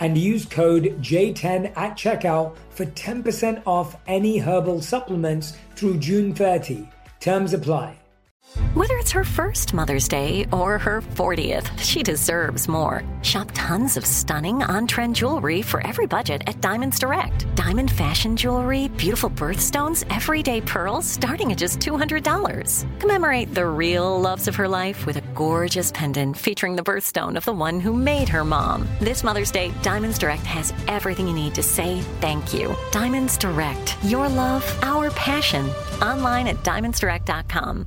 and use code J10 at checkout for 10% off any herbal supplements through June 30. Terms apply. Whether it's her first Mother's Day or her 40th, she deserves more. Shop tons of stunning on trend jewelry for every budget at Diamonds Direct. Diamond fashion jewelry, beautiful birthstones, everyday pearls starting at just $200. Commemorate the real loves of her life with a gorgeous pendant featuring the birthstone of the one who made her mom. This Mother's Day, Diamonds Direct has everything you need to say thank you. Diamonds Direct, your love, our passion. Online at diamondsdirect.com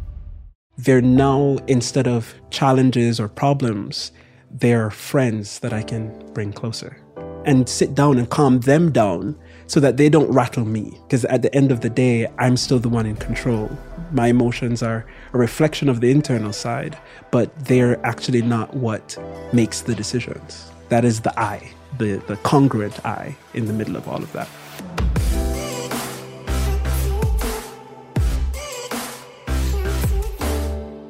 they're now, instead of challenges or problems, they're friends that I can bring closer and sit down and calm them down so that they don't rattle me. Because at the end of the day, I'm still the one in control. My emotions are a reflection of the internal side, but they're actually not what makes the decisions. That is the I, the, the congruent I in the middle of all of that.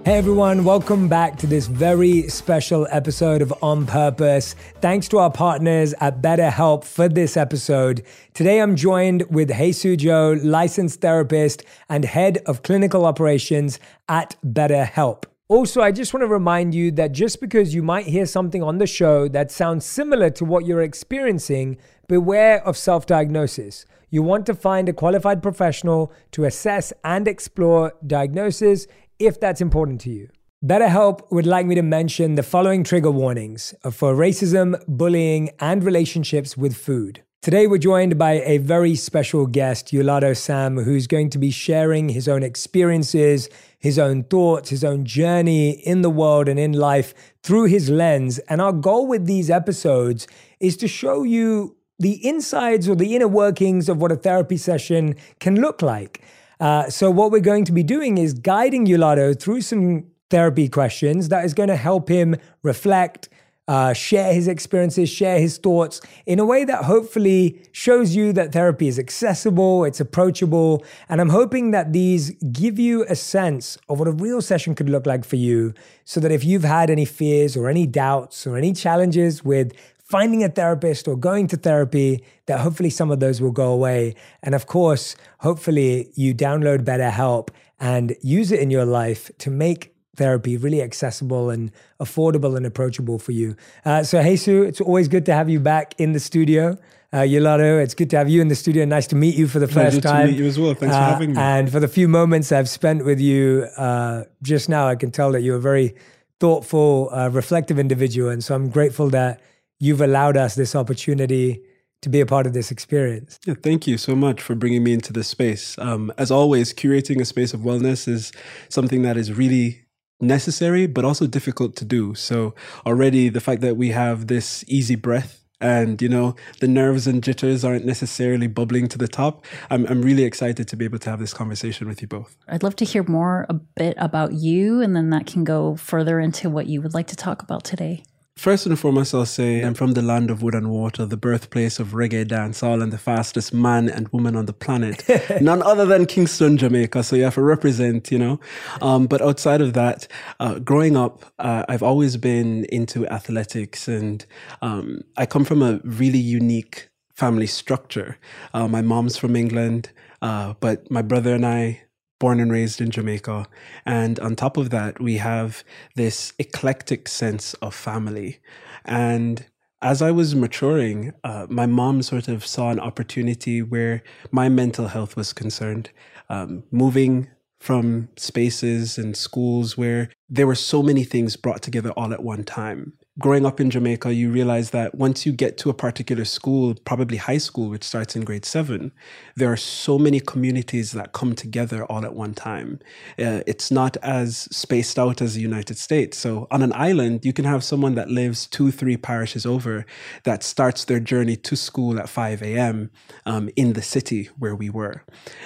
Hey everyone, welcome back to this very special episode of On Purpose. Thanks to our partners at BetterHelp for this episode. Today I'm joined with Haesue Jo, licensed therapist and head of clinical operations at BetterHelp. Also, I just want to remind you that just because you might hear something on the show that sounds similar to what you're experiencing, beware of self diagnosis. You want to find a qualified professional to assess and explore diagnosis if that's important to you. BetterHelp would like me to mention the following trigger warnings for racism, bullying, and relationships with food. Today, we're joined by a very special guest, Ulato Sam, who's going to be sharing his own experiences, his own thoughts, his own journey in the world and in life through his lens. And our goal with these episodes is to show you the insides or the inner workings of what a therapy session can look like. Uh, so, what we're going to be doing is guiding Ulato through some therapy questions that is going to help him reflect, uh, share his experiences, share his thoughts in a way that hopefully shows you that therapy is accessible, it's approachable. And I'm hoping that these give you a sense of what a real session could look like for you so that if you've had any fears or any doubts or any challenges with finding a therapist or going to therapy, that hopefully some of those will go away. And of course, hopefully you download BetterHelp and use it in your life to make therapy really accessible and affordable and approachable for you. Uh, so, Haesue, it's always good to have you back in the studio. Uh, it's good to have you in the studio. Nice to meet you for the first time. to meet you as well. Thanks uh, for having me. And for the few moments I've spent with you uh, just now, I can tell that you're a very thoughtful, uh, reflective individual. And so I'm grateful that you've allowed us this opportunity to be a part of this experience. Yeah, thank you so much for bringing me into this space. Um, as always, curating a space of wellness is something that is really necessary, but also difficult to do. So already the fact that we have this easy breath and you know the nerves and jitters aren't necessarily bubbling to the top I'm, I'm really excited to be able to have this conversation with you both i'd love to hear more a bit about you and then that can go further into what you would like to talk about today First and foremost, I'll say I'm from the land of wood and water, the birthplace of reggae dancehall, and the fastest man and woman on the planet. None other than Kingston, Jamaica. So you have to represent, you know. Um, but outside of that, uh, growing up, uh, I've always been into athletics, and um, I come from a really unique family structure. Uh, my mom's from England, uh, but my brother and I born and raised in Jamaica. And on top of that, we have this eclectic sense of family. And as I was maturing, uh, my mom sort of saw an opportunity where my mental health was concerned. Um, moving from spaces and schools where there were so many things brought together all at one time growing up in Jamaica, you realize that once you get to a particular school, probably high school, which starts in grade seven, there are so many communities that come together all at one time. Uh, it's not as spaced out as the United States. So on an island, you can have someone that lives two, three parishes over that starts their journey to school at 5 a.m. Um, in the city where we were.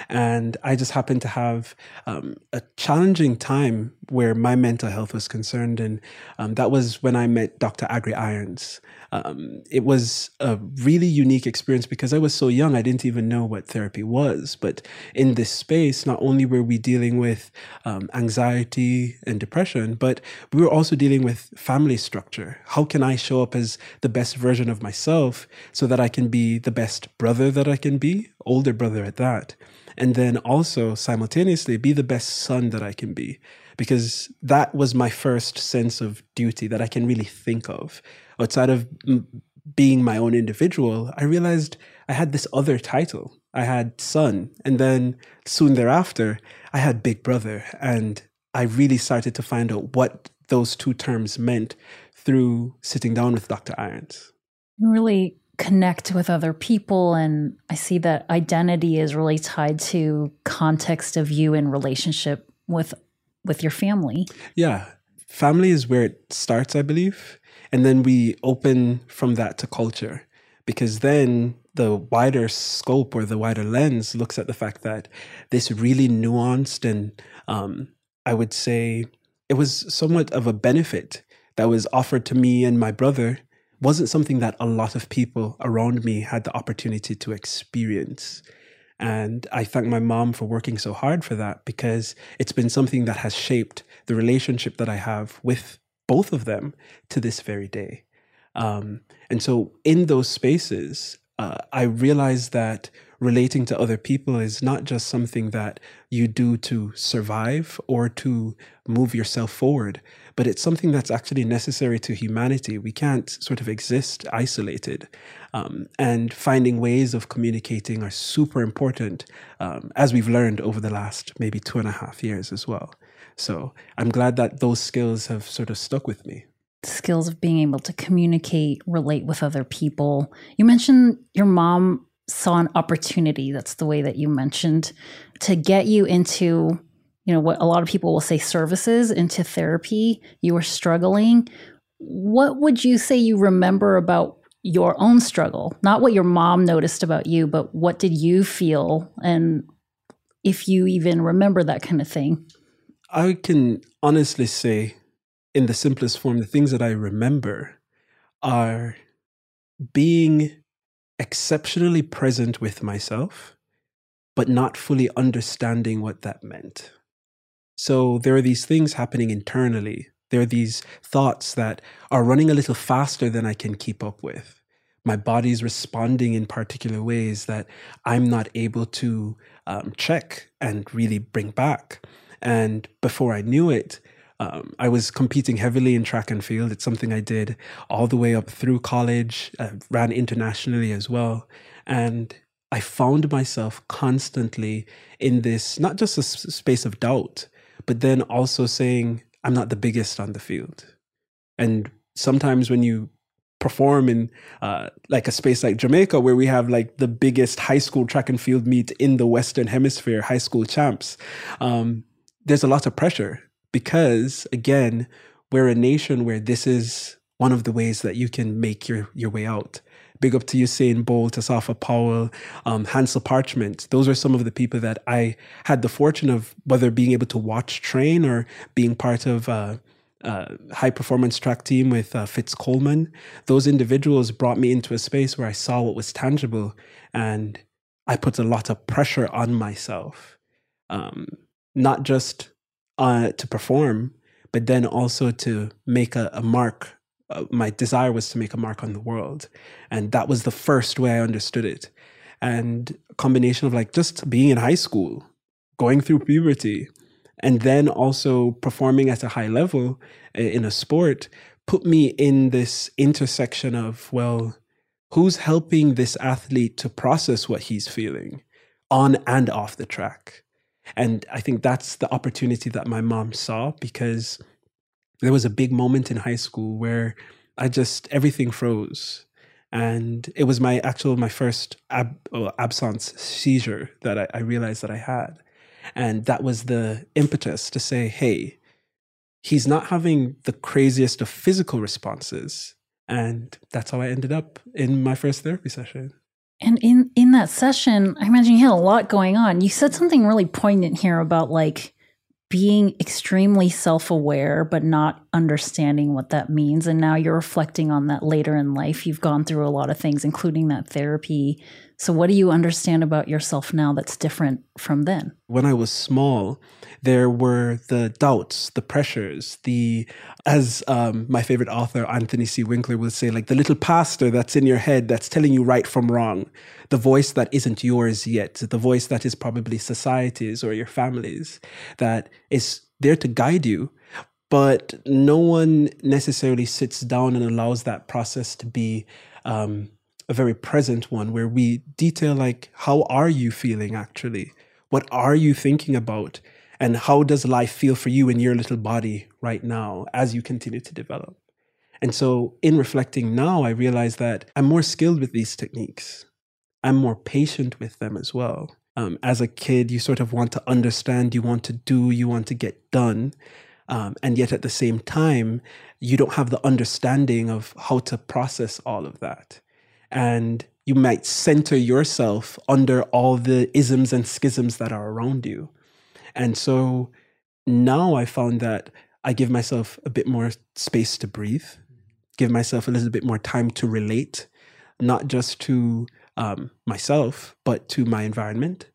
And I just happened to have um, a challenging time where my mental health was concerned. And um, that was when I met Dr. Agri Irons. Um, it was a really unique experience because I was so young, I didn't even know what therapy was. But in this space, not only were we dealing with um, anxiety and depression, but we were also dealing with family structure. How can I show up as the best version of myself so that I can be the best brother that I can be, older brother at that? And then also simultaneously be the best son that I can be because that was my first sense of duty that I can really think of. Outside of being my own individual, I realized I had this other title. I had son. And then soon thereafter, I had big brother. And I really started to find out what those two terms meant through sitting down with Dr. Irons. Really connect with other people and i see that identity is really tied to context of you in relationship with with your family. Yeah. Family is where it starts, I believe. And then we open from that to culture because then the wider scope or the wider lens looks at the fact that this really nuanced and um, I would say it was somewhat of a benefit that was offered to me and my brother wasn't something that a lot of people around me had the opportunity to experience. And I thank my mom for working so hard for that because it's been something that has shaped the relationship that I have with both of them to this very day. Um, and so, in those spaces, uh, I realized that relating to other people is not just something that you do to survive or to move yourself forward, but it's something that's actually necessary to humanity. We can't sort of exist isolated. Um, and finding ways of communicating are super important, um, as we've learned over the last maybe two and a half years as well. So I'm glad that those skills have sort of stuck with me. Skills of being able to communicate, relate with other people. You mentioned your mom saw an opportunity. That's the way that you mentioned to get you into you know what a lot of people will say services into therapy. You were struggling. What would you say you remember about your own struggle? Not what your mom noticed about you but what did you feel? And if you even remember that kind of thing. I can honestly say in the simplest form the things that i remember are being exceptionally present with myself but not fully understanding what that meant so there are these things happening internally. There are these thoughts that are running a little faster than I can keep up with. My body's responding in particular ways that I'm not able to um, check and really bring back. And before I knew it, um, I was competing heavily in track and field. It's something I did all the way up through college, uh, ran internationally as well. And I found myself constantly in this, not just a space of doubt, but then also saying, I'm not the biggest on the field. And sometimes when you perform in uh, like a space like Jamaica, where we have like the biggest high school track and field meet in the Western Hemisphere, high school champs, um, there's a lot of pressure because, again, we're a nation where this is one of the ways that you can make your, your way out. Big up to Usain Bolt, Asafa Powell, um, Hansle Parchment. Those are some of the people that I had the fortune of whether being able to watch train or being part of uh, uh, high performance track team with uh, Fitz Coleman. Those individuals brought me into a space where I saw what was tangible and I put a lot of pressure on myself, um, not just uh, to perform, but then also to make a, a mark. Uh, my desire was to make a mark on the world. And that was the first way I understood it. And a combination of like just being in high school, going through puberty, and then also performing at a high level in a sport put me in this intersection of, well, who's helping this athlete to process what he's feeling on and off the track? And I think that's the opportunity that my mom saw because there was a big moment in high school where I just, everything froze. And it was my actual, my first ab, oh, absence seizure that I, I realized that I had. And that was the impetus to say, hey, he's not having the craziest of physical responses. And that's how I ended up in my first therapy session. And in in that session, I imagine you had a lot going on. You said something really poignant here about like being extremely self-aware but not understanding what that means and now you're reflecting on that later in life. You've gone through a lot of things including that therapy so, what do you understand about yourself now that's different from then? When I was small, there were the doubts, the pressures, the, as um, my favorite author, Anthony C. Winkler, would say, like the little pastor that's in your head that's telling you right from wrong, the voice that isn't yours yet, the voice that is probably society's or your family's, that is there to guide you. But no one necessarily sits down and allows that process to be um, a very present one where we detail like how are you feeling actually? What are you thinking about? And how does life feel for you in your little body right now as you continue to develop? And so in reflecting now i realize that i'm more skilled with these techniques. I'm more patient with them as well. Um, as a kid you sort of want to understand you want to do you want to get done. Um, and yet at the same time you don't have the understanding of how to process all of that and you might center yourself under all the isms and schisms that are around you. And so now I found that I give myself a bit more space to breathe, give myself a little bit more time to relate, not just to um, myself, but to my environment.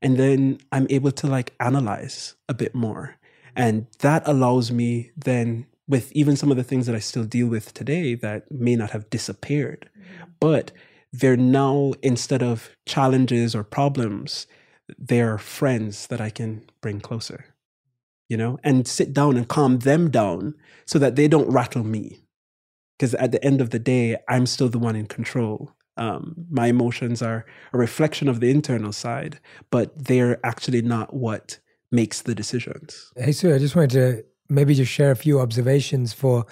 And then I'm able to like analyze a bit more. And that allows me then, with even some of the things that I still deal with today that may not have disappeared, but they're now, instead of challenges or problems, they're friends that I can bring closer, you know, and sit down and calm them down so that they don't rattle me. Because at the end of the day, I'm still the one in control. Um, my emotions are a reflection of the internal side, but they're actually not what makes the decisions. Haesue, I just wanted to maybe just share a few observations for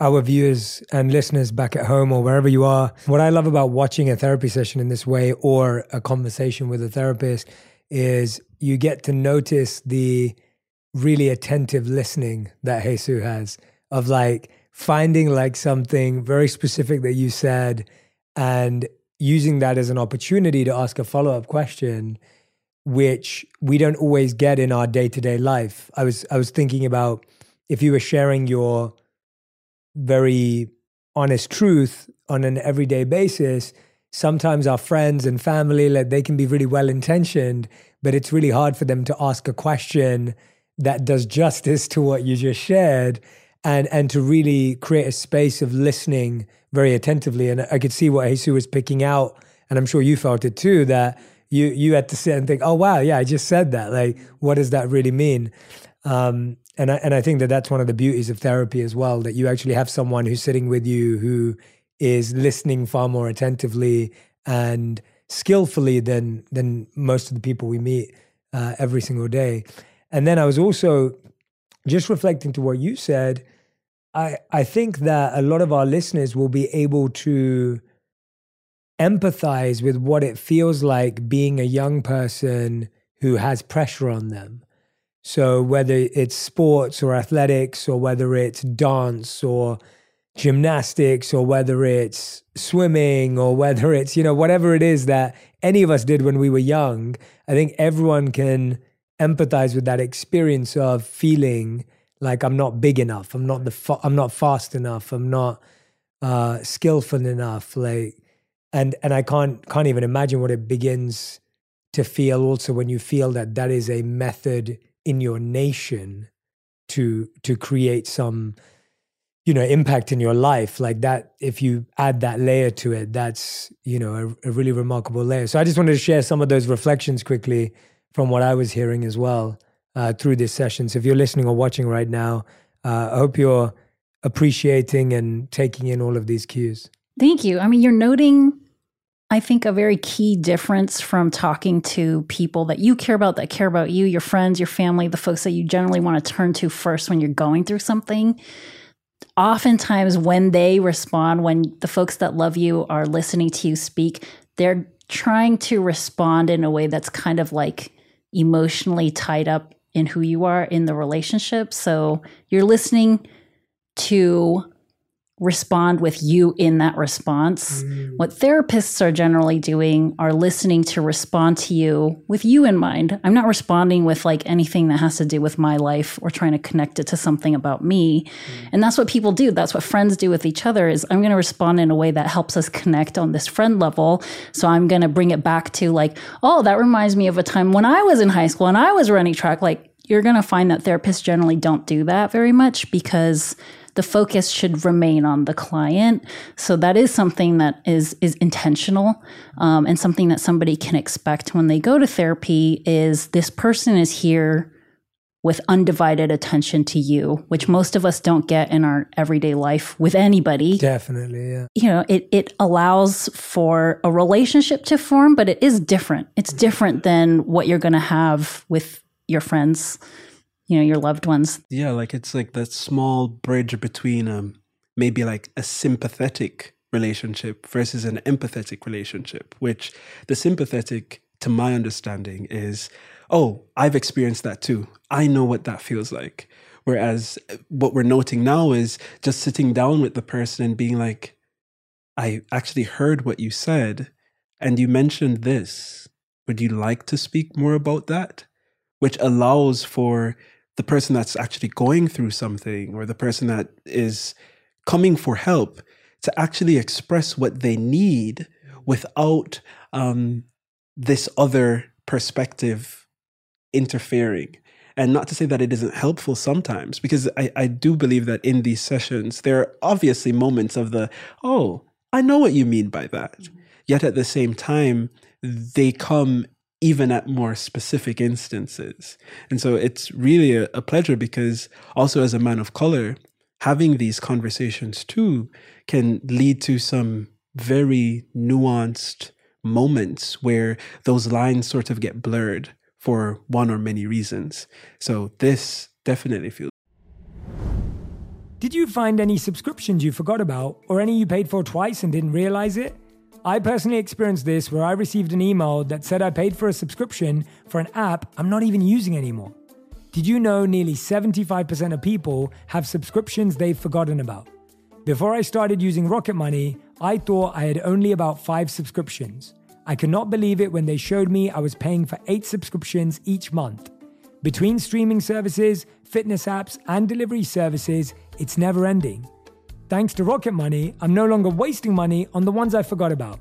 our viewers and listeners back at home or wherever you are. What I love about watching a therapy session in this way or a conversation with a therapist is you get to notice the really attentive listening that Haesue has of like finding like something very specific that you said and using that as an opportunity to ask a follow-up question which we don't always get in our day-to-day life. I was I was thinking about if you were sharing your very honest truth on an everyday basis, sometimes our friends and family, like they can be really well intentioned, but it's really hard for them to ask a question that does justice to what you just shared and and to really create a space of listening very attentively. And I could see what Haesue was picking out, and I'm sure you felt it too, that you you had to sit and think, oh wow, yeah, I just said that. Like, what does that really mean? Um, and I, and I think that that's one of the beauties of therapy as well that you actually have someone who's sitting with you who is listening far more attentively and skillfully than than most of the people we meet uh, every single day. And then I was also just reflecting to what you said. I I think that a lot of our listeners will be able to empathize with what it feels like being a young person who has pressure on them so whether it's sports or athletics, or whether it's dance or gymnastics, or whether it's swimming, or whether it's, you know, whatever it is that any of us did when we were young, I think everyone can empathize with that experience of feeling like I'm not big enough. I'm not the fa- I'm not fast enough. I'm not uh, skillful enough. Like, and and I can't can't even imagine what it begins to feel. Also, when you feel that that is a method in your nation to to create some you know impact in your life like that if you add that layer to it that's you know a, a, really remarkable layer. So i just wanted to share some of those reflections quickly from what i was hearing as well uh, through this session. So if you're listening or watching right now uh, i hope you're appreciating and taking in all of these cues. Thank you. I mean you're noting I think a very key difference from talking to people that you care about, that care about you, your friends, your family, the folks that you generally want to turn to first when you're going through something. Oftentimes, when they respond, when the folks that love you are listening to you speak, they're trying to respond in a way that's kind of like emotionally tied up in who you are in the relationship. So you're listening to respond with you in that response. Mm. What therapists are generally doing are listening to respond to you with you in mind. I'm not responding with like anything that has to do with my life or trying to connect it to something about me. Mm. And that's what people do. That's what friends do with each other is I'm going to respond in a way that helps us connect on this friend level. So I'm going to bring it back to like, oh, that reminds me of a time when I was in high school and I was running track like you're going to find that therapists generally don't do that very much because the focus should remain on the client. So that is something that is is intentional um, and something that somebody can expect when they go to therapy. Is this person is here with undivided attention to you, which most of us don't get in our everyday life with anybody. Definitely, yeah. You know, it it allows for a relationship to form, but it is different. It's different than what you're going to have with your friends you know your loved ones. Yeah like it's like that small bridge between um maybe like a sympathetic relationship versus an empathetic relationship which the sympathetic to my understanding is oh i've experienced that too. I know what that feels like. Whereas uh, what we're noting now is just sitting down with the person and being like i actually heard what you said and you mentioned this. Would you like to speak more about that? Which allows for the person that's actually going through something or the person that is coming for help to actually express what they need without um, this other perspective interfering. And not to say that it isn't helpful sometimes, because I, I do believe that in these sessions, there are obviously moments of the, oh, I know what you mean by that. Mm-hmm. Yet at the same time, they come even at more specific instances. And so it's really a, a, pleasure because also as a man of color, having these conversations too can lead to some very nuanced moments where those lines sort of get blurred for one or many reasons. So this definitely feels. Did you find any subscriptions you forgot about or any you paid for twice and didn't realize it? I personally experienced this where I received an email that said I paid for a subscription for an app I'm not even using anymore. Did you know nearly 75% of people have subscriptions they've forgotten about? Before I started using Rocket Money, I thought I had only about five subscriptions. I could not believe it when they showed me I was paying for eight subscriptions each month. Between streaming services, fitness apps, and delivery services, it's never ending. Thanks to Rocket Money, I'm no longer wasting money on the ones I forgot about.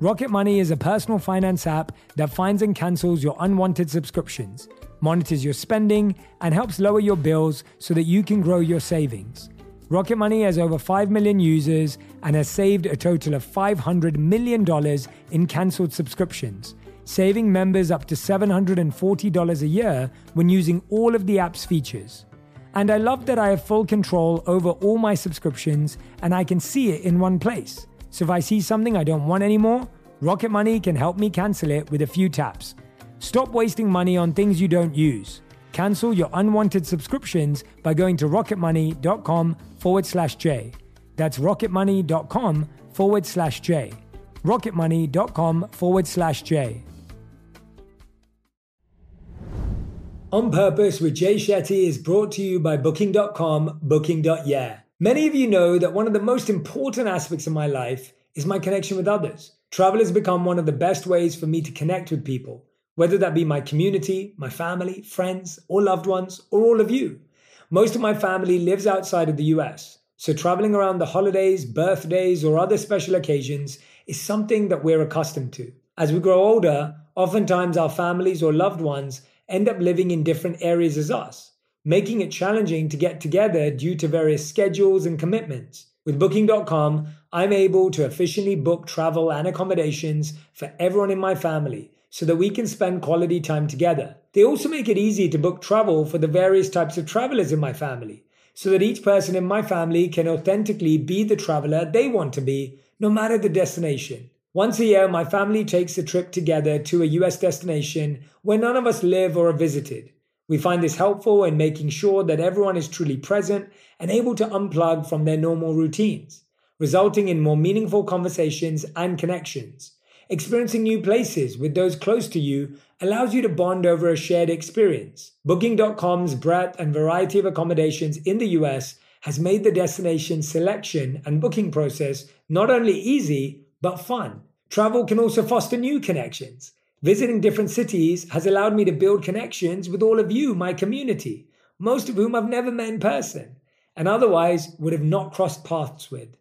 Rocket Money is a personal finance app that finds and cancels your unwanted subscriptions, monitors your spending, and helps lower your bills so that you can grow your savings. Rocket Money has over 5 million users and has saved a total of $500 million in canceled subscriptions, saving members up to $740 a year when using all of the app's features. And I love that I have full control over all my subscriptions and I can see it in one place. So if I see something I don't want anymore, Rocket Money can help me cancel it with a few taps. Stop wasting money on things you don't use. Cancel your unwanted subscriptions by going to rocketmoney.com forward slash J. That's rocketmoney.com forward slash J. Rocketmoney.com forward slash J. On Purpose with Jay Shetty is brought to you by Booking.com, Booking.yeah. Many of you know that one of the most important aspects of my life is my connection with others. Travel has become one of the best ways for me to connect with people, whether that be my community, my family, friends, or loved ones, or all of you. Most of my family lives outside of the US, so traveling around the holidays, birthdays, or other special occasions is something that we're accustomed to. As we grow older, oftentimes our families or loved ones end up living in different areas as us, making it challenging to get together due to various schedules and commitments. With Booking.com, I'm able to efficiently book travel and accommodations for everyone in my family so that we can spend quality time together. They also make it easy to book travel for the various types of travelers in my family so that each person in my family can authentically be the traveler they want to be, no matter the destination. Once a year, my family takes a trip together to a US destination where none of us live or are visited. We find this helpful in making sure that everyone is truly present and able to unplug from their normal routines, resulting in more meaningful conversations and connections. Experiencing new places with those close to you allows you to bond over a shared experience. Booking.com's breadth and variety of accommodations in the US has made the destination selection and booking process not only easy, but fun. Travel can also foster new connections. Visiting different cities has allowed me to build connections with all of you, my community, most of whom I've never met in person and otherwise would have not crossed paths with.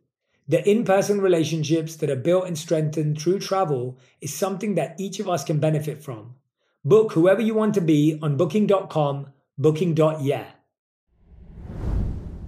The in person relationships that are built and strengthened through travel is something that each of us can benefit from. Book whoever you want to be on booking.com, booking.yeah.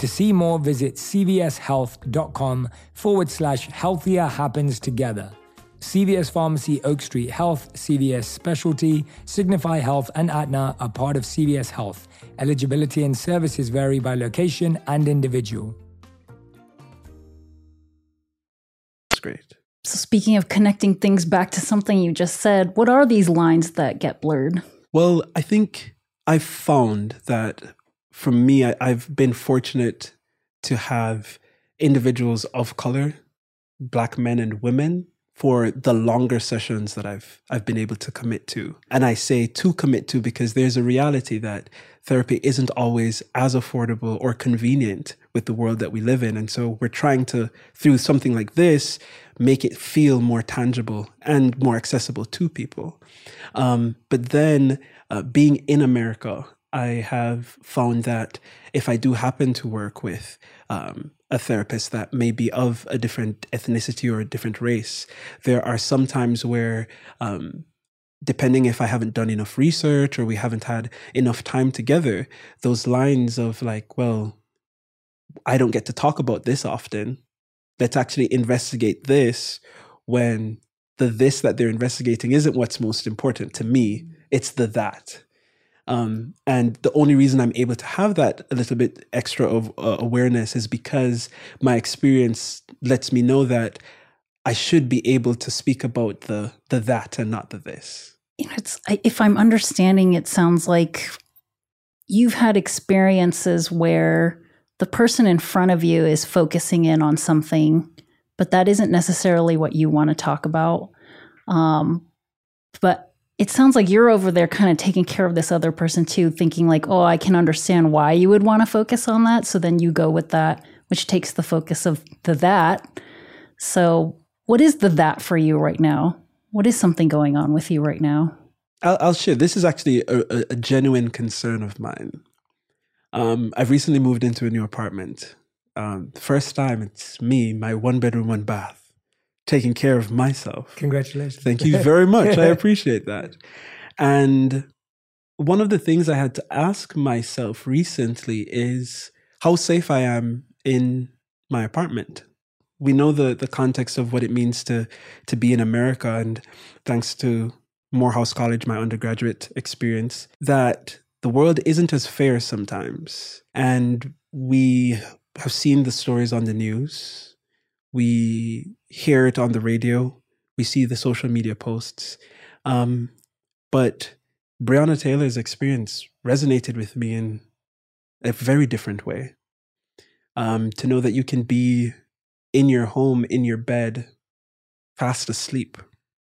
To see more, visit cvshealth.com forward slash healthier happens together. CVS Pharmacy, Oak Street Health, CVS Specialty, Signify Health, and Aetna are part of CVS Health. Eligibility and services vary by location and individual. That's great. So, speaking of connecting things back to something you just said, what are these lines that get blurred? Well, I think I've found that for me, I, I've been fortunate to have individuals of color, black men and women, for the longer sessions that I've I've been able to commit to. And I say to commit to because there's a reality that therapy isn't always as affordable or convenient with the world that we live in. And so we're trying to through something like this make it feel more tangible and more accessible to people. Um, but then uh, being in America, I have found that if I do happen to work with um, a therapist that may be of a different ethnicity or a different race. There are some times where, um, depending if I haven't done enough research or we haven't had enough time together, those lines of like, well, I don't get to talk about this often. Let's actually investigate this when the this that they're investigating isn't what's most important to me. It's the that. Um, and the only reason I'm able to have that a little bit extra of uh, awareness is because my experience lets me know that I should be able to speak about the the that and not the this. You know, it's if I'm understanding, it sounds like you've had experiences where the person in front of you is focusing in on something, but that isn't necessarily what you want to talk about. Um, but it sounds like you're over there kind of taking care of this other person too, thinking like, oh, I can understand why you would want to focus on that. So then you go with that, which takes the focus of the that. So, what is the that for you right now? What is something going on with you right now? I'll, I'll share. This is actually a, a, genuine concern of mine. Um, I've recently moved into a new apartment. Um, first time it's me, my one bedroom, one bath taking care of myself. Congratulations. Thank you very much. I appreciate that. And one of the things I had to ask myself recently is how safe I am in my apartment. We know the the context of what it means to to be in America and thanks to Morehouse College, my undergraduate experience, that the world isn't as fair sometimes. And we have seen the stories on the news we hear it on the radio, we see the social media posts. Um, but Breonna Taylor's experience resonated with me in a very different way. um, to know that you can be in your home, in your bed, fast asleep.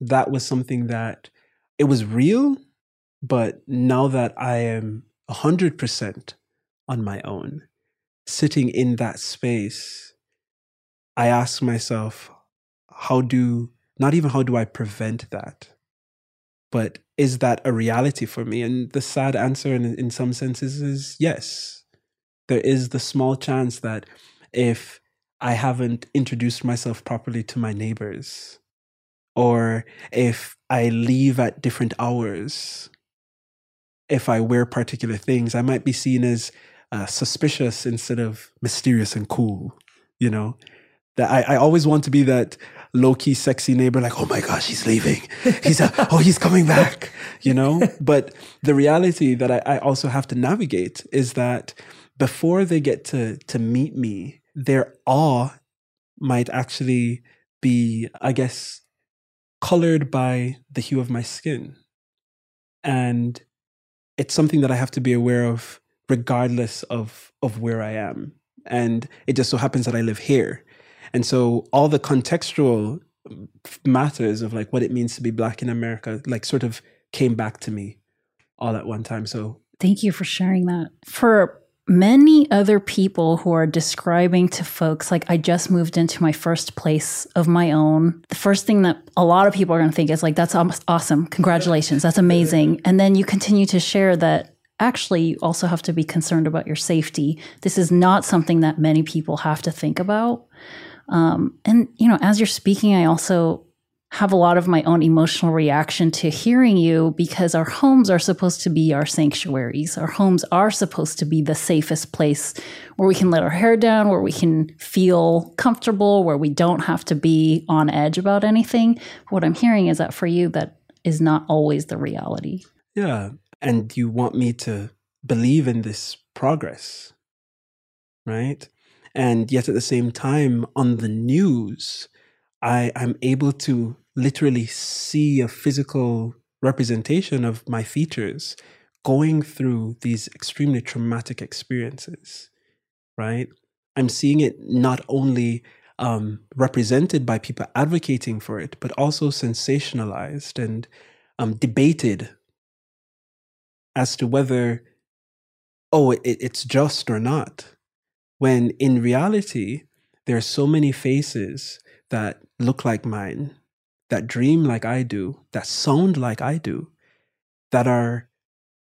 That was something that it was real, but now that I am 100% on my own, sitting in that space, I ask myself, how do, not even how do I prevent that, but is that a reality for me? And the sad answer, in, in some senses, is yes. There is the small chance that if I haven't introduced myself properly to my neighbors, or if I leave at different hours, if I wear particular things, I might be seen as uh, suspicious instead of mysterious and cool, you know? That I, I always want to be that low key sexy neighbor, like, oh my gosh, he's leaving. He's, a, oh, he's coming back, you know? But the reality that I, I also have to navigate is that before they get to, to meet me, their awe might actually be, I guess, colored by the hue of my skin. And it's something that I have to be aware of regardless of, of where I am. And it just so happens that I live here. And so all the contextual matters of like what it means to be black in America, like sort of came back to me all at one time. So thank you for sharing that. For many other people who are describing to folks like I just moved into my first place of my own. The first thing that a lot of people are going to think is like that's awesome. Congratulations. That's amazing. And then you continue to share that actually you also have to be concerned about your safety. This is not something that many people have to think about. Um, and you know, as you're speaking, I also have a lot of my own emotional reaction to hearing you because our homes are supposed to be our sanctuaries. Our homes are supposed to be the safest place where we can let our hair down, where we can feel comfortable, where we don't have to be on edge about anything. What I'm hearing is that for you, that is not always the reality. Yeah. And you want me to believe in this progress, right? And yet at the same time, on the news, I, I'm able to literally see a physical representation of my features going through these extremely traumatic experiences, right? I'm seeing it not only um, represented by people advocating for it, but also sensationalized and um, debated as to whether, oh, it, it's just or not. When in reality, there are so many faces that look like mine that dream like I do, that sound like I do, that are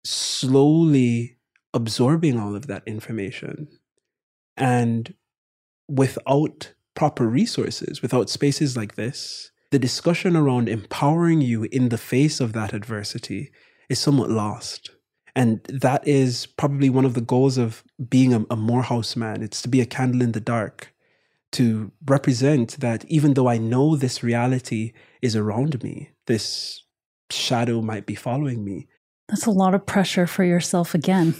slowly absorbing all of that information. And without proper resources, without spaces like this, the discussion around empowering you in the face of that adversity is somewhat lost. And that is probably one of the goals of being a, a Morehouse man. It's to be a candle in the dark, to represent that even though I know this reality is around me, this shadow might be following me. That's a lot of pressure for yourself again.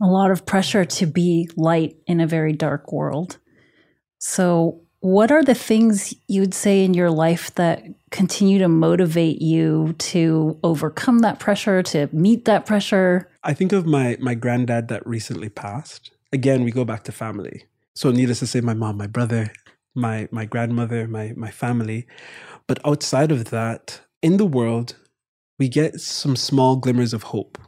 A lot of pressure to be light in a very dark world. So, what are the things you'd say in your life that continue to motivate you to overcome that pressure, to meet that pressure? I think of my my granddad that recently passed. Again, we go back to family. So needless to say, my mom, my brother, my my grandmother, my my family. But outside of that, in the world, we get some small glimmers of hope.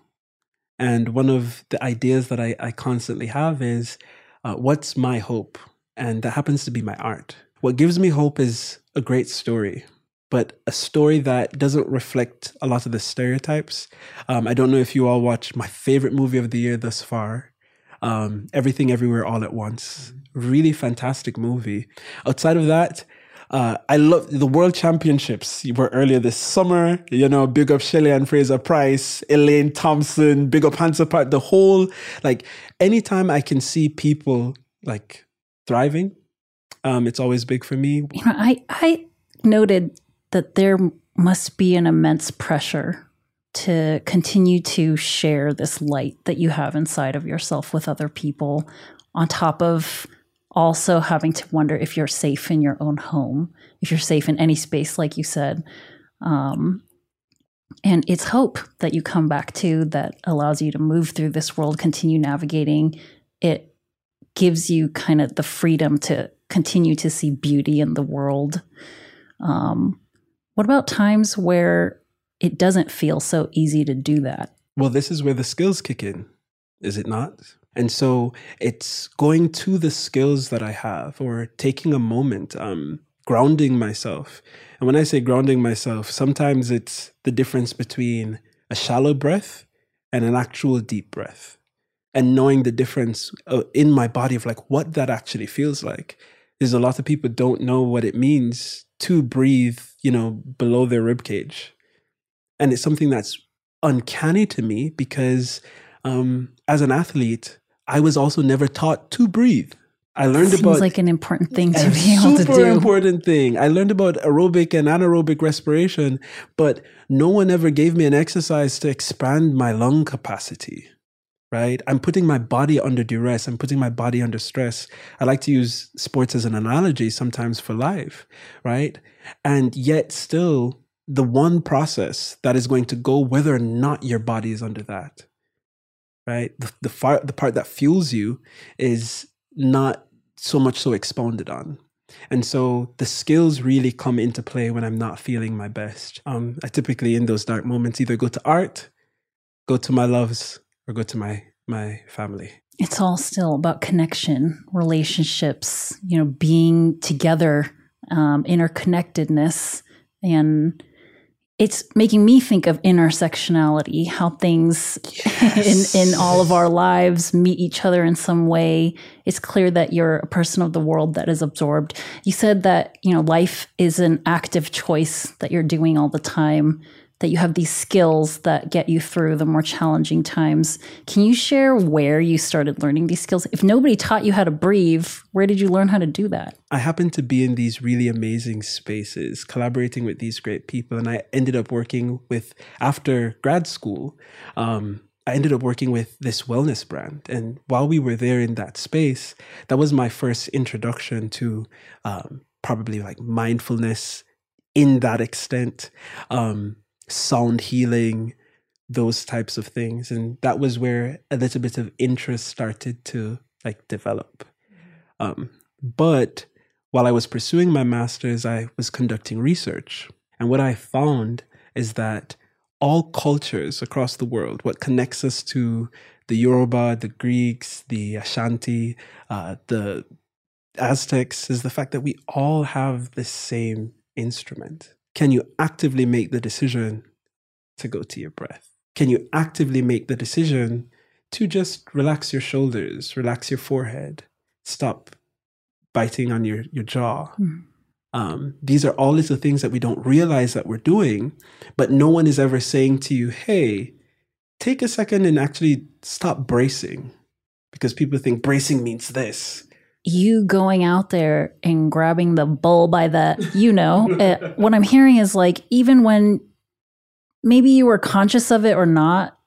And one of the ideas that I, I constantly have is uh, what's my hope? And that happens to be my art. What gives me hope is a great story, but a story that doesn't reflect a lot of the stereotypes. Um, I don't know if you all watched my favorite movie of the year thus far, um, Everything Everywhere All at Once. Really fantastic movie. Outside of that, uh, I love the World Championships were earlier this summer. You know, big up Shelly-Ann Fraser Pryce, Elaine Thompson, big up Hansa Park. The whole like anytime I can see people like thriving, um, it's always big for me. You know, I I noted that there must be an immense pressure to continue to share this light that you have inside of yourself with other people on top of also having to wonder if you're safe in your own home, if you're safe in any space, like you said. Um, and it's hope that you come back to that allows you to move through this world, continue navigating it gives you kind of the freedom to continue to see beauty in the world. Um, what about times where it doesn't feel so easy to do that? Well, this is where the skills kick in, is it not? And so it's going to the skills that I have or taking a moment, um, grounding myself. And when I say grounding myself, sometimes it's the difference between a shallow breath and an actual deep breath. And knowing the difference uh, in my body of like what that actually feels like. Is a lot of people don't know what it means to breathe, you know, below their rib cage. And it's something that's uncanny to me because um, as an athlete, I was also never taught to breathe. I learned Seems about like an important thing to be able to super do. important thing. I learned about aerobic and anaerobic respiration, but no one ever gave me an exercise to expand my lung capacity. Right? I'm putting my body under duress. I'm putting my body under stress. I like to use sports as an analogy sometimes for life, right? And yet still the one process that is going to go whether or not your body is under that right the, the, far, the part that fuels you is not so much so expounded on and so the skills really come into play when i'm not feeling my best um, i typically in those dark moments either go to art go to my loves or go to my my family it's all still about connection relationships you know being together um, interconnectedness and it's making me think of intersectionality, how things yes. in, in all of our lives meet each other in some way. It's clear that you're a person of the world that is absorbed. You said that, you know, life is an active choice that you're doing all the time that you have these skills that get you through the more challenging times. Can you share where you started learning these skills? If nobody taught you how to breathe, where did you learn how to do that? I happened to be in these really amazing spaces, collaborating with these great people. And I ended up working with, after grad school, um, I ended up working with this wellness brand. And while we were there in that space, that was my first introduction to um, probably like mindfulness in that extent. Um, sound healing, those types of things. And that was where a little bit of interest started to like develop. Um, but while I was pursuing my master's, I was conducting research. And what I found is that all cultures across the world, what connects us to the Yoruba, the Greeks, the Ashanti, uh, the Aztecs, is the fact that we all have the same instrument. Can you actively make the decision to go to your breath? Can you actively make the decision to just relax your shoulders, relax your forehead, stop biting on your, your jaw? Mm. Um, these are all little things that we don't realize that we're doing, but no one is ever saying to you, hey, take a second and actually stop bracing because people think bracing means this you going out there and grabbing the bull by the, you know, uh, what I'm hearing is like, even when maybe you were conscious of it or not,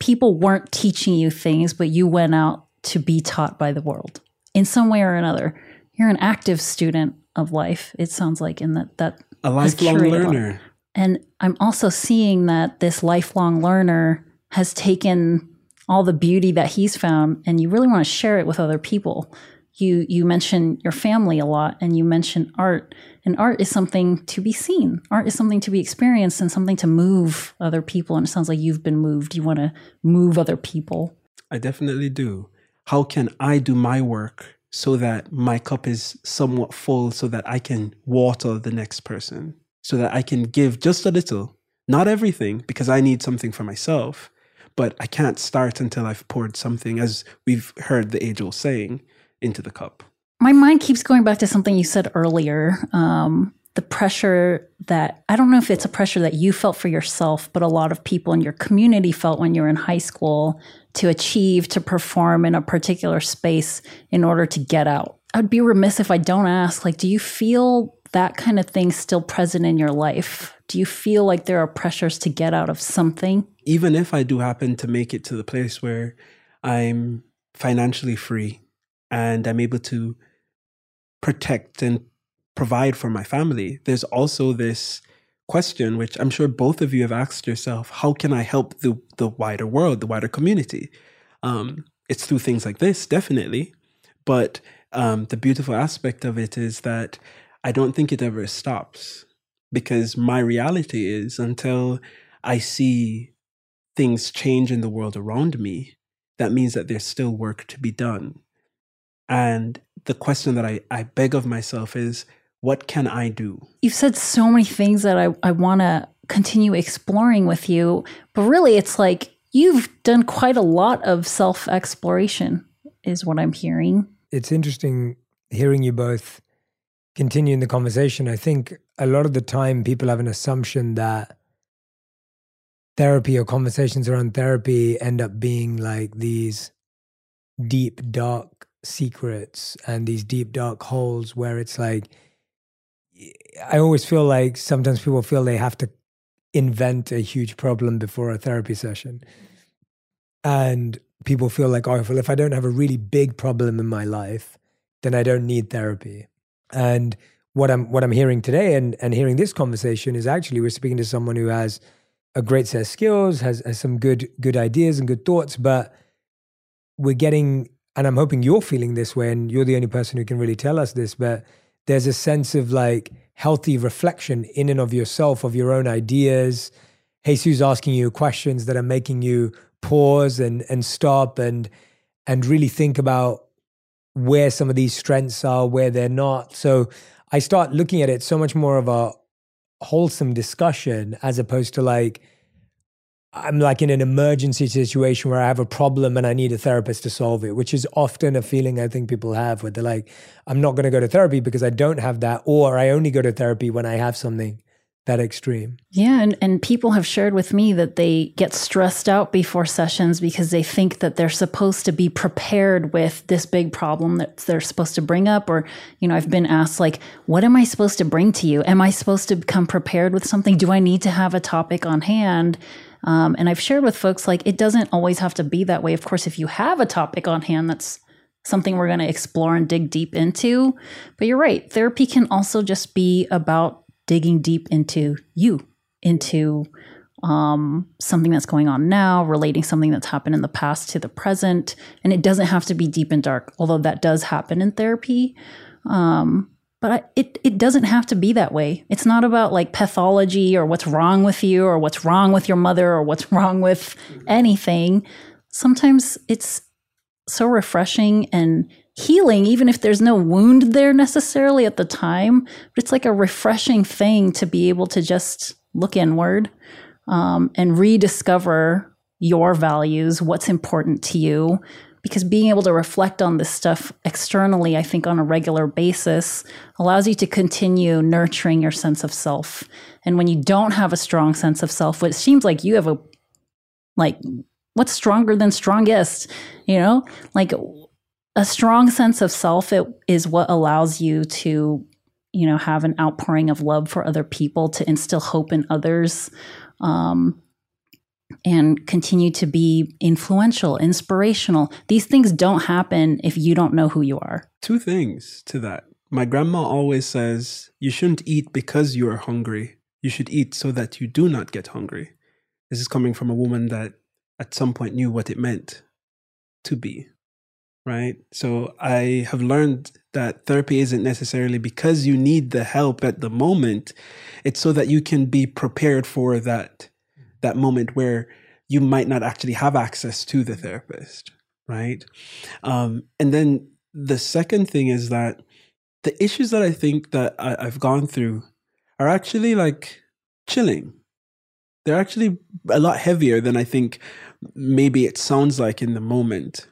people weren't teaching you things, but you went out to be taught by the world in some way or another. You're an active student of life, it sounds like, in that, that a lifelong learner. And I'm also seeing that this lifelong learner has taken all the beauty that he's found and you really want to share it with other people you you mention your family a lot and you mention art and art is something to be seen. Art is something to be experienced and something to move other people and it sounds like you've been moved. You want to move other people. I definitely do. How can i do my work so that my cup is somewhat full so that i can water the next person? So that i can give just a little not everything because i need something for myself but i can't start until i've poured something as we've heard the age old saying into the cup. My mind keeps going back to something you said earlier. Um, the pressure that I don't know if it's a pressure that you felt for yourself, but a lot of people in your community felt when you were in high school to achieve, to perform in a particular space in order to get out. I'd be remiss if I don't ask, like, do you feel that kind of thing still present in your life? Do you feel like there are pressures to get out of something? Even if I do happen to make it to the place where I'm financially free, and I'm able to protect and provide for my family, there's also this question, which I'm sure both of you have asked yourself how can I help the, the wider world, the wider community? Um, it's through things like this, definitely. But um, the beautiful aspect of it is that I don't think it ever stops because my reality is until I see things change in the world around me, that means that there's still work to be done. And the question that I, I beg of myself is, what can I do? You've said so many things that I, I want to continue exploring with you, but really it's like you've done quite a lot of self exploration, is what I'm hearing. It's interesting hearing you both continue the conversation. I think a lot of the time people have an assumption that therapy or conversations around therapy end up being like these deep, dark secrets and these deep, dark holes where it's like, I always feel like sometimes people feel they have to invent a huge problem before a therapy session. And people feel like, oh, well, if I don't have a really big problem in my life, then I don't need therapy. And what I'm what I'm hearing today and, and hearing this conversation is actually we're speaking to someone who has a great set of skills, has, has some good good ideas and good thoughts, but we're getting and I'm hoping you're feeling this way and you're the only person who can really tell us this, but there's a sense of like healthy reflection in and of yourself, of your own ideas. Haesue's asking you questions that are making you pause and and stop and and really think about where some of these strengths are, where they're not. So I start looking at it so much more of a wholesome discussion as opposed to like I'm like in an emergency situation where I have a problem and I need a therapist to solve it, which is often a feeling I think people have where they're like, I'm not going to go to therapy because I don't have that, or I only go to therapy when I have something that extreme. Yeah, and, and people have shared with me that they get stressed out before sessions because they think that they're supposed to be prepared with this big problem that they're supposed to bring up. Or, you know, I've been asked, like, what am I supposed to bring to you? Am I supposed to come prepared with something? Do I need to have a topic on hand? Um, and I've shared with folks, like, it doesn't always have to be that way. Of course, if you have a topic on hand that's something we're going to explore and dig deep into. But you're right, therapy can also just be about digging deep into you, into um, something that's going on now, relating something that's happened in the past to the present. And it doesn't have to be deep and dark, although that does happen in therapy. Um, but I, it, it doesn't have to be that way. It's not about like pathology or what's wrong with you or what's wrong with your mother or what's wrong with anything. Sometimes it's so refreshing and healing, even if there's no wound there necessarily at the time. But it's like a refreshing thing to be able to just look inward um, and rediscover your values, what's important to you. Because being able to reflect on this stuff externally, I think on a regular basis, allows you to continue nurturing your sense of self. And when you don't have a strong sense of self, it seems like you have a, like, what's stronger than strongest? You know, like a strong sense of self it, is what allows you to you know have an outpouring of love for other people to instill hope in others um, and continue to be influential inspirational. These things don't happen if you don't know who you are. Two things to that. My grandma always says you shouldn't eat because you are hungry. You should eat so that you do not get hungry. This is coming from a woman that at some point knew what it meant to be right? So I have learned that therapy isn't necessarily because you need the help at the moment. It's so that you can be prepared for that that moment where you might not actually have access to the therapist, right? Um, and then the second thing is that the issues that I think that I, I've gone through are actually like chilling. They're actually a lot heavier than I think maybe it sounds like in the moment.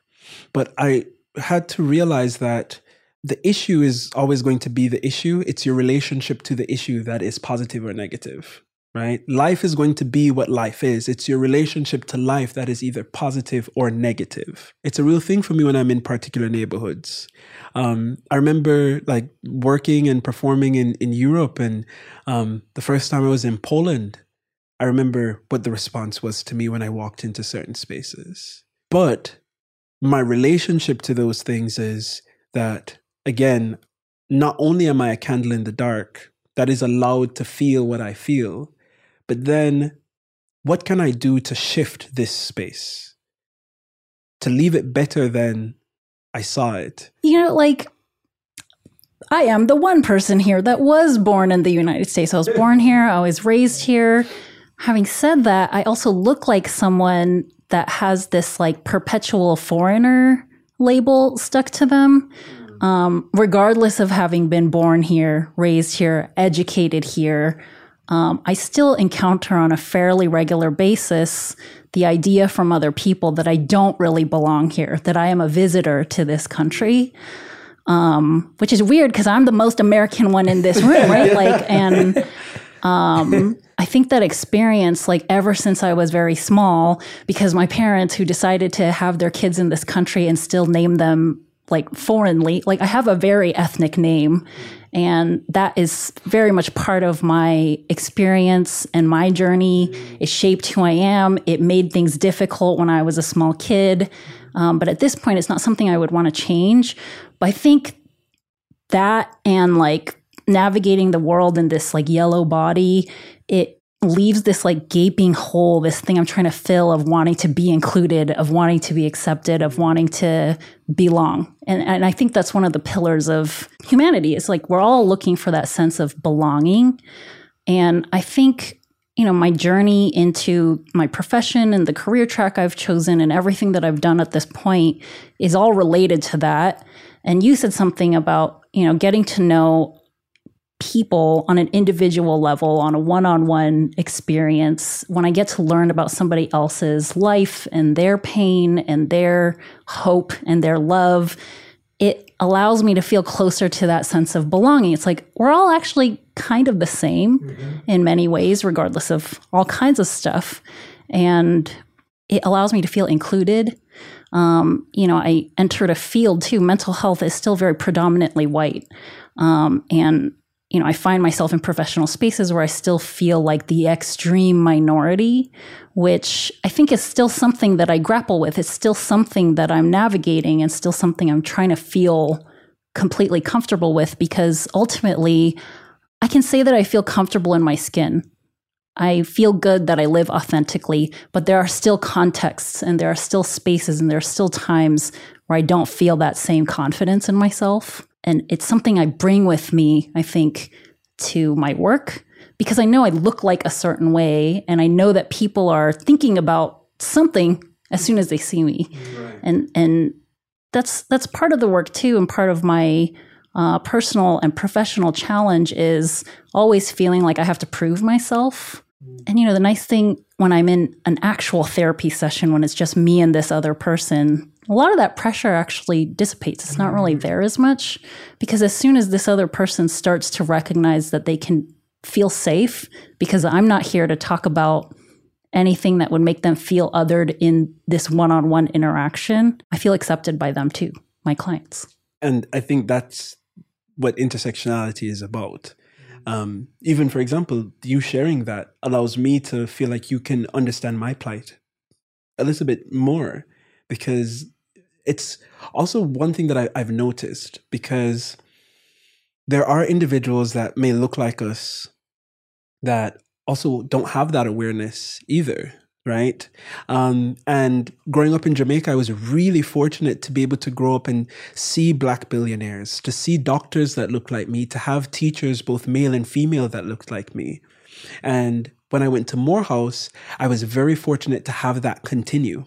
But I had to realize that the issue is always going to be the issue. It's your relationship to the issue that is positive or negative, right? Life is going to be what life is. It's your relationship to life that is either positive or negative. It's a real thing for me when I'm in particular neighborhoods. Um, I remember like working and performing in, in Europe, and um, the first time I was in Poland, I remember what the response was to me when I walked into certain spaces. But my relationship to those things is that, again, not only am I a candle in the dark that is allowed to feel what I feel, but then what can I do to shift this space? To leave it better than I saw it. You know, like I am the one person here that was born in the United States. I was born here, I was raised here. Having said that, I also look like someone that has this like perpetual foreigner label stuck to them. Um, regardless of having been born here, raised here, educated here, um, I still encounter on a fairly regular basis the idea from other people that I don't really belong here, that I am a visitor to this country. Um, which is weird because I'm the most American one in this room, right? Like, and um, I think that experience, like ever since I was very small, because my parents who decided to have their kids in this country and still name them like foreignly, like I have a very ethnic name. And that is very much part of my experience and my journey. It shaped who I am. It made things difficult when I was a small kid. Um, but at this point, it's not something I would want to change. But I think that and like navigating the world in this like yellow body, it leaves this like gaping hole, this thing I'm trying to fill of wanting to be included, of wanting to be accepted, of wanting to belong. And, and I think that's one of the pillars of humanity. It's like we're all looking for that sense of belonging. And I think, you know, my journey into my profession and the career track I've chosen and everything that I've done at this point is all related to that. And you said something about, you know, getting to know people on an individual level, on a one on one experience, when I get to learn about somebody else's life and their pain and their hope and their love, it allows me to feel closer to that sense of belonging. It's like we're all actually kind of the same mm-hmm. in many ways, regardless of all kinds of stuff. And it allows me to feel included. Um, you know, I entered a field too. Mental health is still very predominantly white. Um, and you know, I find myself in professional spaces where I still feel like the extreme minority, which I think is still something that I grapple with. It's still something that I'm navigating and still something I'm trying to feel completely comfortable with because ultimately I can say that I feel comfortable in my skin. I feel good that I live authentically, but there are still contexts and there are still spaces and there are still times where I don't feel that same confidence in myself. And it's something I bring with me, I think, to my work because I know I look like a certain way and I know that people are thinking about something as soon as they see me. Right. And and that's that's part of the work too and part of my uh, personal and professional challenge is always feeling like I have to prove myself. Mm. And you know, the nice thing when I'm in an actual therapy session when it's just me and this other person, a lot of that pressure actually dissipates. It's not really there as much because as soon as this other person starts to recognize that they can feel safe, because I'm not here to talk about anything that would make them feel othered in this one on one interaction, I feel accepted by them too, my clients. And I think that's what intersectionality is about. Um, even for example, you sharing that allows me to feel like you can understand my plight a little bit more because it's also one thing that I, I've noticed because there are individuals that may look like us that also don't have that awareness either right? Um, and growing up in jamaica i was really fortunate to be able to grow up and see black billionaires to see doctors that looked like me to have teachers both male and female that looked like me. And when i went to morehouse i was very fortunate to have that continue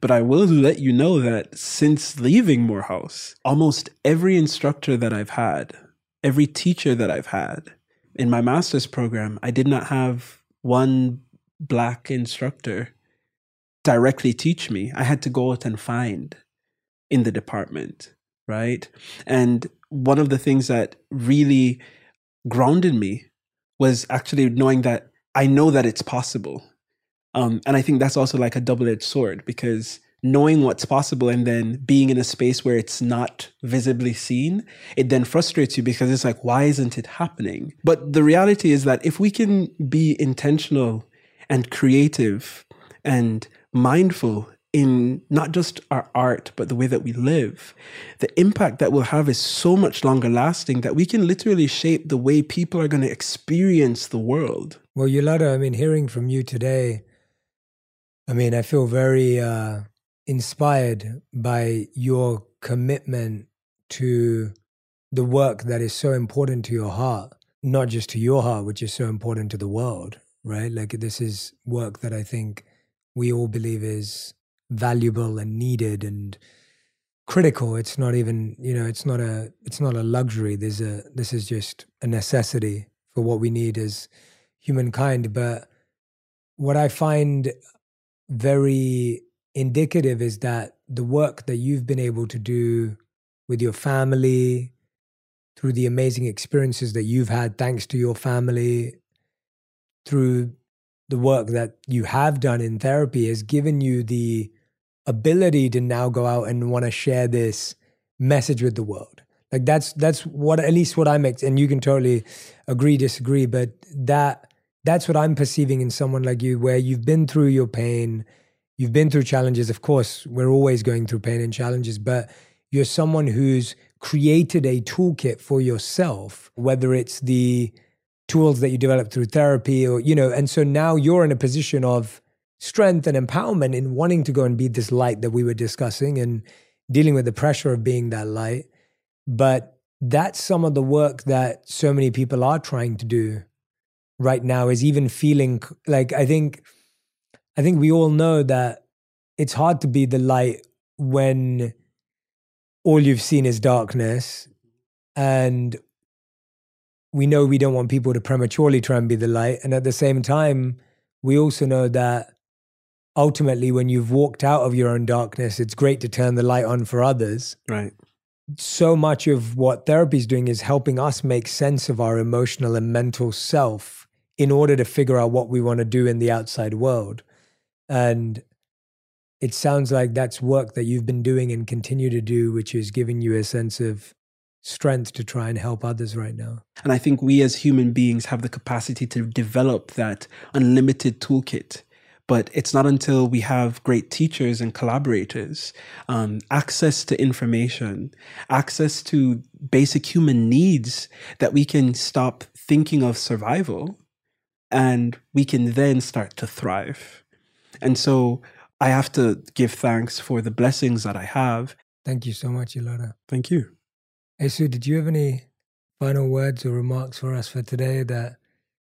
but I will let you know that since leaving Morehouse, almost every instructor that I've had, every teacher that I've had in my master's program, I did not have one black instructor directly teach me. I had to go out and find in the department, right? And one of the things that really grounded me was actually knowing that I know that it's possible. Um, and I think that's also like a double edged sword because knowing what's possible and then being in a space where it's not visibly seen, it then frustrates you because it's like, why isn't it happening? But the reality is that if we can be intentional and creative and mindful in not just our art, but the way that we live, the impact that we'll have is so much longer lasting that we can literally shape the way people are going to experience the world. Well, Ulato, I mean, hearing from you today, I mean, I feel very uh, inspired by your commitment to the work that is so important to your heart, not just to your heart, which is so important to the world, right? Like this is work that I think we all believe is valuable and needed and critical. It's not even, you know, it's not a it's not a luxury. There's a this is just a necessity for what we need as humankind. But what I find very indicative is that the work that you've been able to do with your family, through the amazing experiences that you've had thanks to your family, through the work that you have done in therapy, has given you the ability to now go out and want to share this message with the world. Like that's that's what at least what I'm and you can totally agree disagree, but that that's what I'm perceiving in someone like you, where you've been through your pain, you've been through challenges. Of course, we're always going through pain and challenges, but you're someone who's created a toolkit for yourself, whether it's the tools that you develop through therapy or, you know, and so now you're in a position of strength and empowerment in wanting to go and be this light that we were discussing and dealing with the pressure of being that light. But that's some of the work that so many people are trying to do right now is even feeling like I think I think we all know that it's hard to be the light when all you've seen is darkness. And we know we don't want people to prematurely try and be the light. And at the same time we also know that ultimately when you've walked out of your own darkness it's great to turn the light on for others. Right. So much of what therapy is doing is helping us make sense of our emotional and mental self in order to figure out what we want to do in the outside world and it sounds like that's work that you've been doing and continue to do which is giving you a sense of strength to try and help others right now. And I think we as human beings have the capacity to develop that unlimited toolkit. But it's not until we have great teachers and collaborators, um, access to information, access to basic human needs that we can stop thinking of survival and we can then start to thrive. And so I have to give thanks for the blessings that I have. Thank you so much, Ulato. Thank you. Haesue, did you have any final words or remarks for us for today that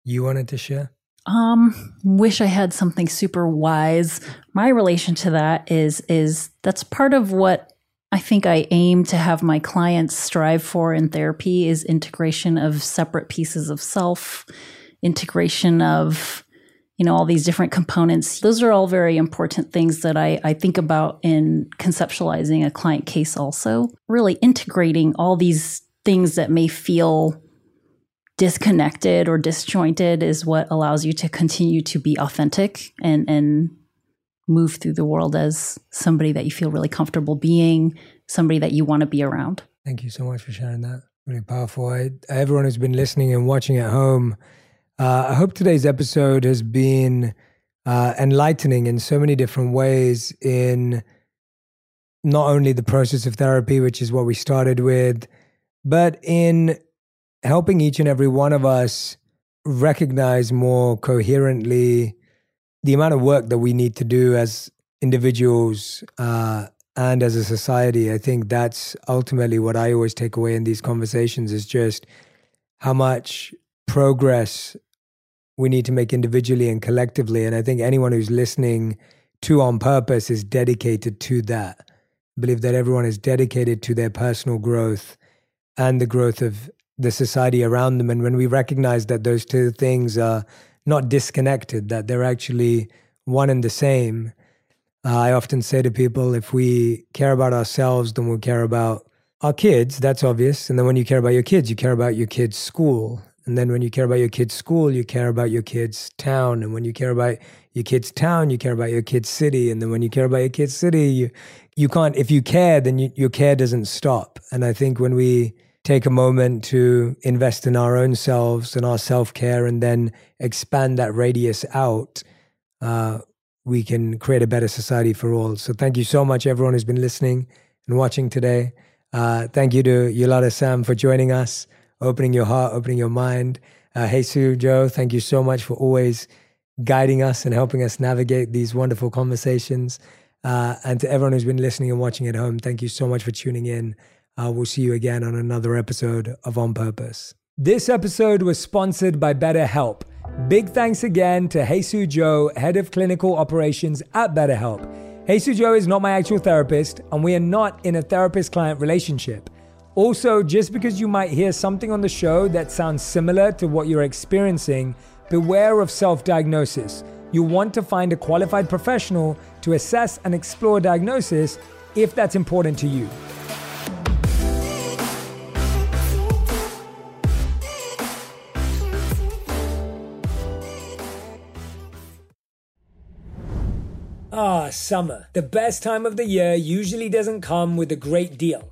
you wanted to share? Um, wish I had something super wise. My relation to that is is that's part of what I think I aim to have my clients strive for in therapy is integration of separate pieces of self, integration of you know all these different components. Those are all very important things that I, I think about in conceptualizing a client case also. Really integrating all these things that may feel disconnected or disjointed is what allows you to continue to be authentic and and move through the world as somebody that you feel really comfortable being somebody that you want to be around. Thank you so much for sharing that. Really powerful. I, everyone who's been listening and watching at home uh, I hope today's episode has been uh, enlightening in so many different ways in not only the process of therapy, which is what we started with, but in helping each and every one of us recognize more coherently the amount of work that we need to do as individuals uh, and as a society. I think that's ultimately what I always take away in these conversations is just how much progress we need to make individually and collectively. And I think anyone who's listening to On Purpose is dedicated to that. I believe that everyone is dedicated to their personal growth and the growth of the society around them. And when we recognize that those two things are not disconnected, that they're actually one and the same, uh, I often say to people if we care about ourselves, then we'll care about our kids. That's obvious. And then when you care about your kids, you care about your kids' school and then when you care about your kid's school, you care about your kid's town. And when you care about your kid's town, you care about your kid's city. And then when you care about your kid's city, you, you can't, if you care, then you, your care doesn't stop. And I think when we take a moment to invest in our own selves and our self care and then expand that radius out, uh, we can create a better society for all. So thank you so much, everyone who's been listening and watching today. Uh, thank you to Ulato Sam for joining us opening your heart, opening your mind. Uh, Haesue Jo, thank you so much for always guiding us and helping us navigate these wonderful conversations. Uh, and to everyone who's been listening and watching at home, thank you so much for tuning in. Uh, we'll see you again on another episode of On Purpose. This episode was sponsored by BetterHelp. Big thanks again to Haesue Jo, Head of Clinical Operations at BetterHelp. Haesue Jo is not my actual therapist, and we are not in a therapist client relationship. Also, just because you might hear something on the show that sounds similar to what you're experiencing, beware of self diagnosis. You want to find a qualified professional to assess and explore diagnosis if that's important to you. Ah, summer. The best time of the year usually doesn't come with a great deal.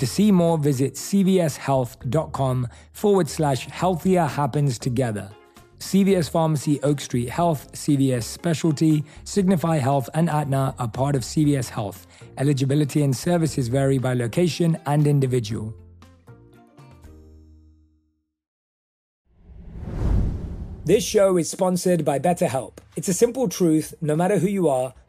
To see more, visit cvshealth.com forward slash healthier happens together. CVS Pharmacy, Oak Street Health, CVS Specialty, Signify Health, and Aetna are part of CVS Health. Eligibility and services vary by location and individual. This show is sponsored by BetterHelp. It's a simple truth no matter who you are,